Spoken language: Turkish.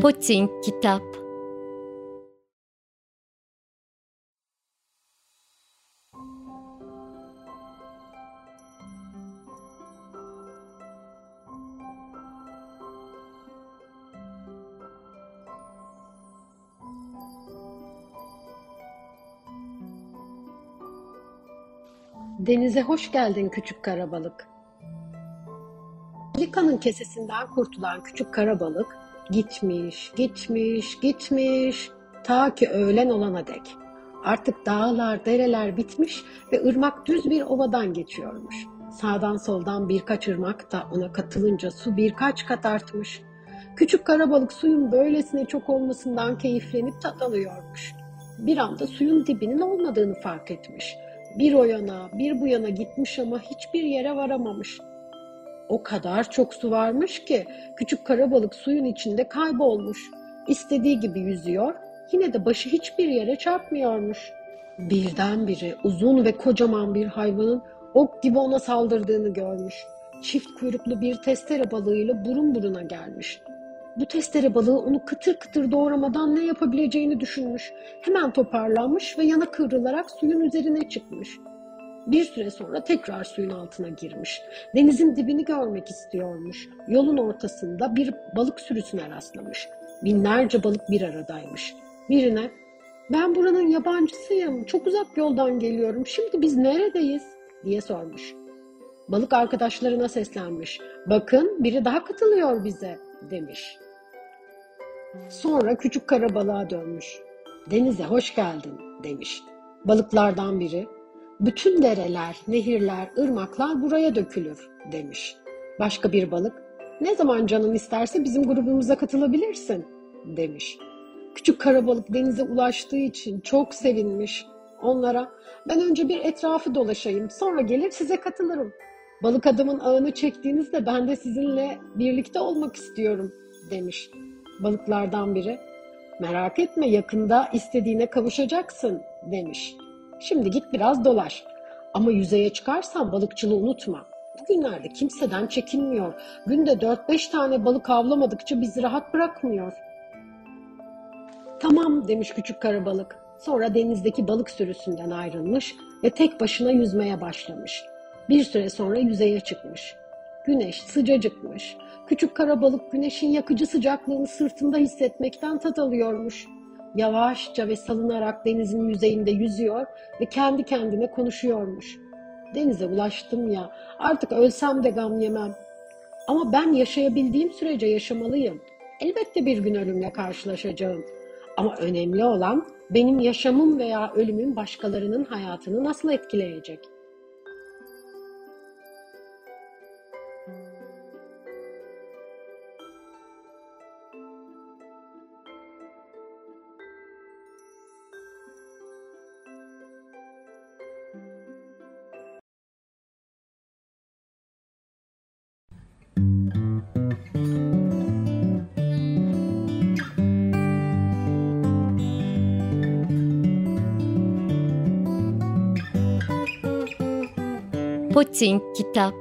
Putin Kitap Denize hoş geldin küçük karabalık. Pelikanın kesesinden kurtulan küçük karabalık gitmiş, gitmiş, gitmiş ta ki öğlen olana dek. Artık dağlar, dereler bitmiş ve ırmak düz bir ovadan geçiyormuş. Sağdan soldan birkaç ırmak da ona katılınca su birkaç kat artmış. Küçük karabalık suyun böylesine çok olmasından keyiflenip tat alıyormuş. Bir anda suyun dibinin olmadığını fark etmiş. Bir o yana, bir bu yana gitmiş ama hiçbir yere varamamış. O kadar çok su varmış ki küçük karabalık suyun içinde kaybolmuş. İstediği gibi yüzüyor, yine de başı hiçbir yere çarpmıyormuş. Birdenbire uzun ve kocaman bir hayvanın ok gibi ona saldırdığını görmüş. Çift kuyruklu bir testere balığıyla burun buruna gelmiş. Bu testere balığı onu kıtır kıtır doğramadan ne yapabileceğini düşünmüş. Hemen toparlanmış ve yana kıvrılarak suyun üzerine çıkmış. Bir süre sonra tekrar suyun altına girmiş. Denizin dibini görmek istiyormuş. Yolun ortasında bir balık sürüsüne rastlamış. Binlerce balık bir aradaymış. Birine ben buranın yabancısıyım, çok uzak yoldan geliyorum, şimdi biz neredeyiz diye sormuş. Balık arkadaşlarına seslenmiş. Bakın biri daha katılıyor bize demiş. Sonra küçük kara balığa dönmüş. Denize hoş geldin demiş. Balıklardan biri bütün dereler, nehirler, ırmaklar buraya dökülür demiş. Başka bir balık, ne zaman canın isterse bizim grubumuza katılabilirsin demiş. Küçük karabalık denize ulaştığı için çok sevinmiş. Onlara ben önce bir etrafı dolaşayım sonra gelir size katılırım. Balık adamın ağını çektiğinizde ben de sizinle birlikte olmak istiyorum demiş. Balıklardan biri merak etme yakında istediğine kavuşacaksın demiş. Şimdi git biraz dolaş. Ama yüzeye çıkarsan balıkçılığı unutma. Bugünlerde kimseden çekinmiyor. Günde 4-5 tane balık avlamadıkça bizi rahat bırakmıyor. Tamam demiş küçük karabalık. Sonra denizdeki balık sürüsünden ayrılmış ve tek başına yüzmeye başlamış. Bir süre sonra yüzeye çıkmış. Güneş sıcacıkmış. Küçük karabalık güneşin yakıcı sıcaklığını sırtında hissetmekten tat alıyormuş. Yavaşça ve salınarak denizin yüzeyinde yüzüyor ve kendi kendine konuşuyormuş. Denize ulaştım ya, artık ölsem de gam yemem. Ama ben yaşayabildiğim sürece yaşamalıyım. Elbette bir gün ölümle karşılaşacağım. Ama önemli olan benim yaşamım veya ölümüm başkalarının hayatını nasıl etkileyecek? Putin Kitap